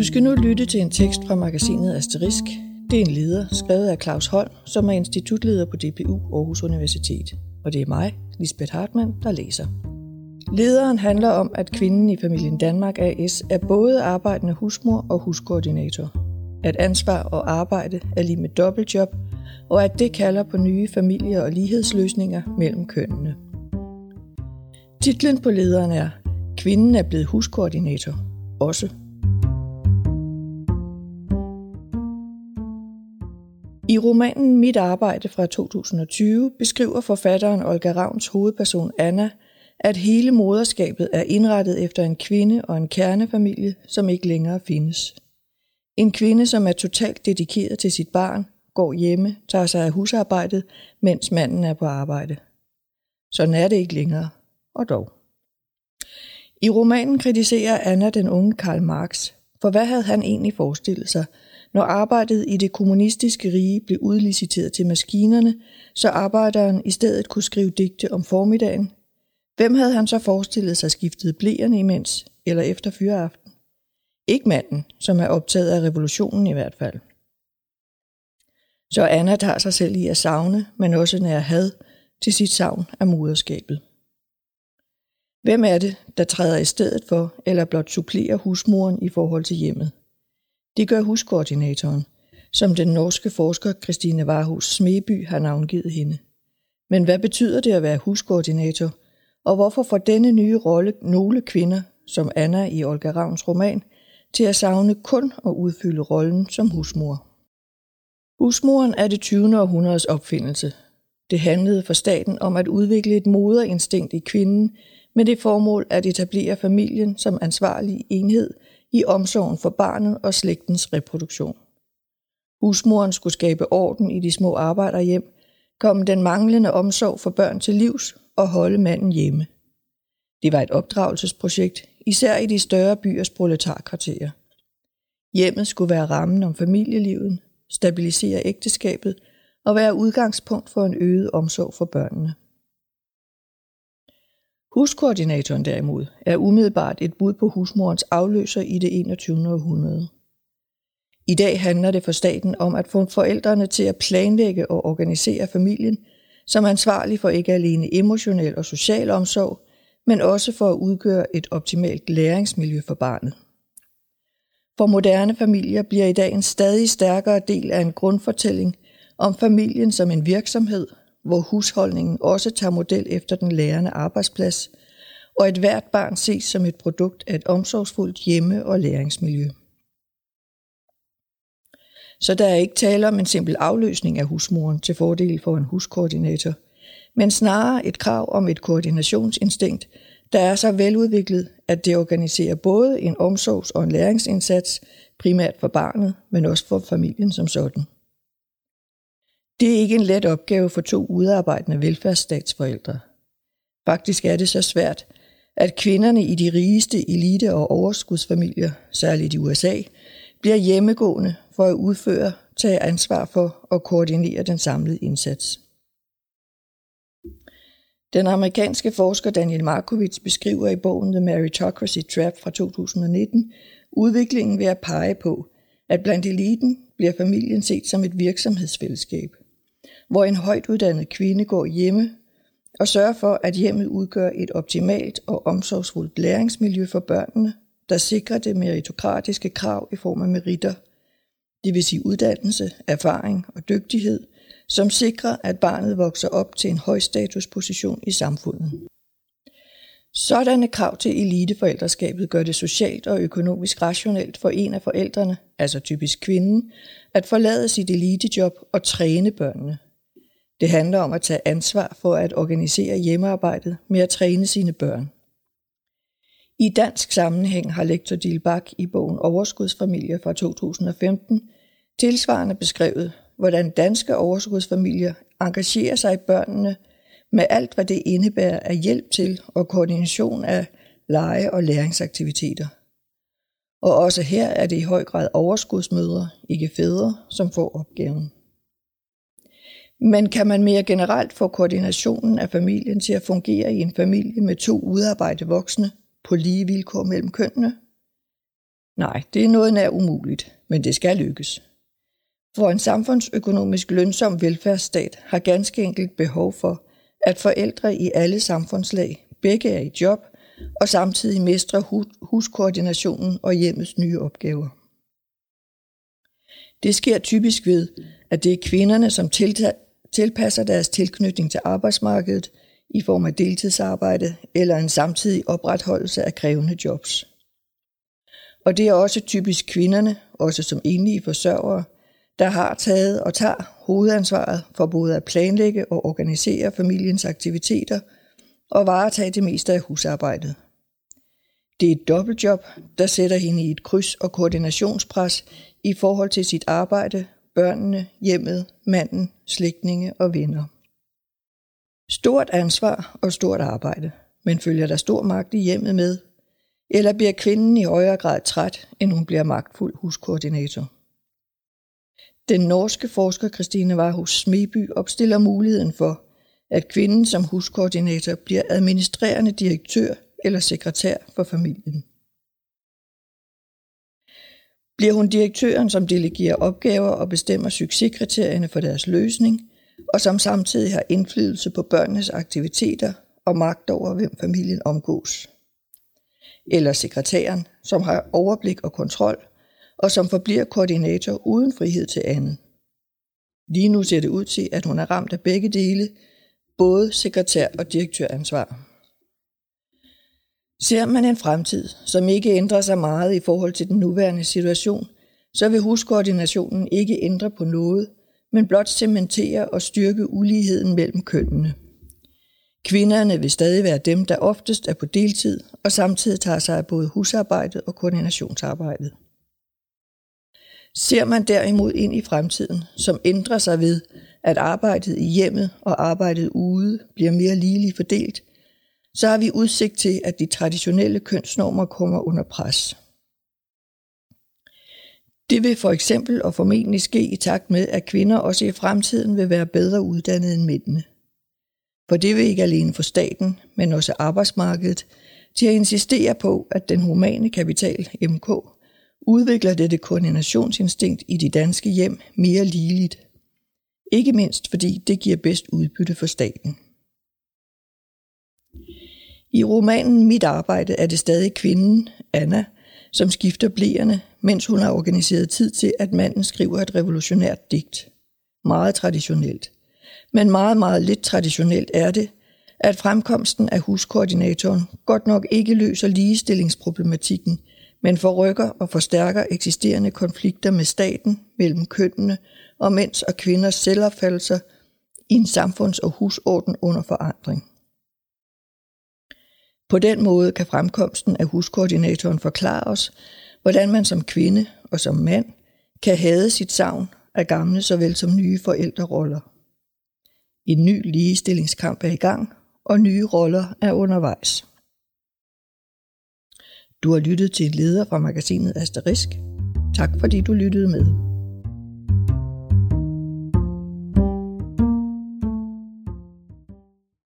Du skal nu lytte til en tekst fra magasinet Asterisk. Det er en leder, skrevet af Claus Holm, som er institutleder på DPU Aarhus Universitet. Og det er mig, Lisbeth Hartmann, der læser. Lederen handler om, at kvinden i familien Danmark AS er både arbejdende husmor og huskoordinator. At ansvar og arbejde er lige med dobbeltjob, og at det kalder på nye familie- og lighedsløsninger mellem kønnene. Titlen på lederen er Kvinden er blevet huskoordinator. Også. I romanen Mit arbejde fra 2020 beskriver forfatteren Olga Ravns hovedperson Anna, at hele moderskabet er indrettet efter en kvinde og en kernefamilie, som ikke længere findes. En kvinde, som er totalt dedikeret til sit barn, går hjemme, tager sig af husarbejdet, mens manden er på arbejde. Sådan er det ikke længere, og dog. I romanen kritiserer Anna den unge Karl Marx, for hvad havde han egentlig forestillet sig, når arbejdet i det kommunistiske rige blev udliciteret til maskinerne, så arbejderen i stedet kunne skrive digte om formiddagen? Hvem havde han så forestillet sig skiftede blæerne imens, eller efter fyreaften? Ikke manden, som er optaget af revolutionen i hvert fald. Så Anna tager sig selv i at savne, men også nær had, til sit savn af moderskabet. Hvem er det, der træder i stedet for, eller blot supplerer husmoren i forhold til hjemmet? Det gør huskoordinatoren, som den norske forsker Christine Varhus Smeby har navngivet hende. Men hvad betyder det at være huskoordinator, og hvorfor får denne nye rolle nogle kvinder, som Anna i Olga Ravns roman, til at savne kun at udfylde rollen som husmor? Husmoren er det 20. århundredes opfindelse. Det handlede for staten om at udvikle et moderinstinkt i kvinden, med det formål at etablere familien som ansvarlig enhed i omsorgen for barnet og slægtens reproduktion. Husmoren skulle skabe orden i de små arbejderhjem, komme den manglende omsorg for børn til livs og holde manden hjemme. Det var et opdragelsesprojekt, især i de større byers proletarkvarterer. Hjemmet skulle være rammen om familielivet, stabilisere ægteskabet og være udgangspunkt for en øget omsorg for børnene. Huskoordinatoren derimod er umiddelbart et bud på husmorens afløser i det 21. århundrede. I dag handler det for staten om at få forældrene til at planlægge og organisere familien som ansvarlig for ikke alene emotionel og social omsorg, men også for at udgøre et optimalt læringsmiljø for barnet. For moderne familier bliver i dag en stadig stærkere del af en grundfortælling om familien som en virksomhed, hvor husholdningen også tager model efter den lærende arbejdsplads, og et hvert barn ses som et produkt af et omsorgsfuldt hjemme- og læringsmiljø. Så der er ikke tale om en simpel afløsning af husmoren til fordel for en huskoordinator, men snarere et krav om et koordinationsinstinkt, der er så veludviklet, at det organiserer både en omsorgs- og en læringsindsats, primært for barnet, men også for familien som sådan. Det er ikke en let opgave for to udarbejdende velfærdsstatsforældre. Faktisk er det så svært, at kvinderne i de rigeste elite- og overskudsfamilier, særligt i USA, bliver hjemmegående for at udføre, tage ansvar for og koordinere den samlede indsats. Den amerikanske forsker Daniel Markovits beskriver i bogen The Meritocracy Trap fra 2019 udviklingen ved at pege på, at blandt eliten bliver familien set som et virksomhedsfællesskab, hvor en højt uddannet kvinde går hjemme og sørger for, at hjemmet udgør et optimalt og omsorgsfuldt læringsmiljø for børnene, der sikrer det meritokratiske krav i form af meritter, det vil sige uddannelse, erfaring og dygtighed, som sikrer, at barnet vokser op til en høj statusposition i samfundet. Sådanne krav til eliteforældreskabet gør det socialt og økonomisk rationelt for en af forældrene, altså typisk kvinden, at forlade sit elitejob og træne børnene. Det handler om at tage ansvar for at organisere hjemmearbejdet med at træne sine børn. I dansk sammenhæng har lektor Dilbak i bogen Overskudsfamilier fra 2015 tilsvarende beskrevet, hvordan danske overskudsfamilier engagerer sig i børnene med alt, hvad det indebærer af hjælp til og koordination af lege- og læringsaktiviteter. Og også her er det i høj grad overskudsmødre, ikke fædre, som får opgaven. Men kan man mere generelt få koordinationen af familien til at fungere i en familie med to udarbejdede voksne på lige vilkår mellem kønnene? Nej, det er noget nær umuligt, men det skal lykkes. For en samfundsøkonomisk lønsom velfærdsstat har ganske enkelt behov for, at forældre i alle samfundslag begge er i job og samtidig mestrer huskoordinationen og hjemmets nye opgaver. Det sker typisk ved, at det er kvinderne, som tilpasser deres tilknytning til arbejdsmarkedet i form af deltidsarbejde eller en samtidig opretholdelse af krævende jobs. Og det er også typisk kvinderne, også som enlige forsørgere, der har taget og tager hovedansvaret for både at planlægge og organisere familiens aktiviteter og varetage det meste af husarbejdet. Det er et dobbeltjob, der sætter hende i et kryds- og koordinationspres i forhold til sit arbejde, børnene, hjemmet, manden, slægtninge og venner. Stort ansvar og stort arbejde, men følger der stor magt i hjemmet med, eller bliver kvinden i højere grad træt, end hun bliver magtfuld huskoordinator? Den norske forsker Christine Varhus Smeby opstiller muligheden for, at kvinden som huskoordinator bliver administrerende direktør eller sekretær for familien. Bliver hun direktøren, som delegerer opgaver og bestemmer succeskriterierne for deres løsning, og som samtidig har indflydelse på børnenes aktiviteter og magt over, hvem familien omgås. Eller sekretæren, som har overblik og kontrol, og som forbliver koordinator uden frihed til andet. Lige nu ser det ud til, at hun er ramt af begge dele, både sekretær og direktøransvar. Ser man en fremtid, som ikke ændrer sig meget i forhold til den nuværende situation, så vil huskoordinationen ikke ændre på noget, men blot cementere og styrke uligheden mellem kønnene. Kvinderne vil stadig være dem, der oftest er på deltid og samtidig tager sig af både husarbejdet og koordinationsarbejdet. Ser man derimod ind i fremtiden, som ændrer sig ved, at arbejdet i hjemmet og arbejdet ude bliver mere ligeligt fordelt, så har vi udsigt til, at de traditionelle kønsnormer kommer under pres. Det vil for eksempel og formentlig ske i takt med, at kvinder også i fremtiden vil være bedre uddannede end mændene. For det vil ikke alene få staten, men også arbejdsmarkedet til at insistere på, at den humane kapital, MK, udvikler dette koordinationsinstinkt i de danske hjem mere ligeligt. Ikke mindst fordi det giver bedst udbytte for staten. I romanen Mit arbejde er det stadig kvinden, Anna, som skifter blæerne, mens hun har organiseret tid til, at manden skriver et revolutionært digt. Meget traditionelt. Men meget, meget lidt traditionelt er det, at fremkomsten af huskoordinatoren godt nok ikke løser ligestillingsproblematikken, men forrykker og forstærker eksisterende konflikter med staten, mellem kønnene og mænds og kvinders selvopfattelser i en samfunds- og husorden under forandring. På den måde kan fremkomsten af huskoordinatoren forklare os, hvordan man som kvinde og som mand kan have sit savn af gamle såvel som nye forældreroller. En ny ligestillingskamp er i gang, og nye roller er undervejs. Du har lyttet til en leder fra magasinet Asterisk. Tak fordi du lyttede med.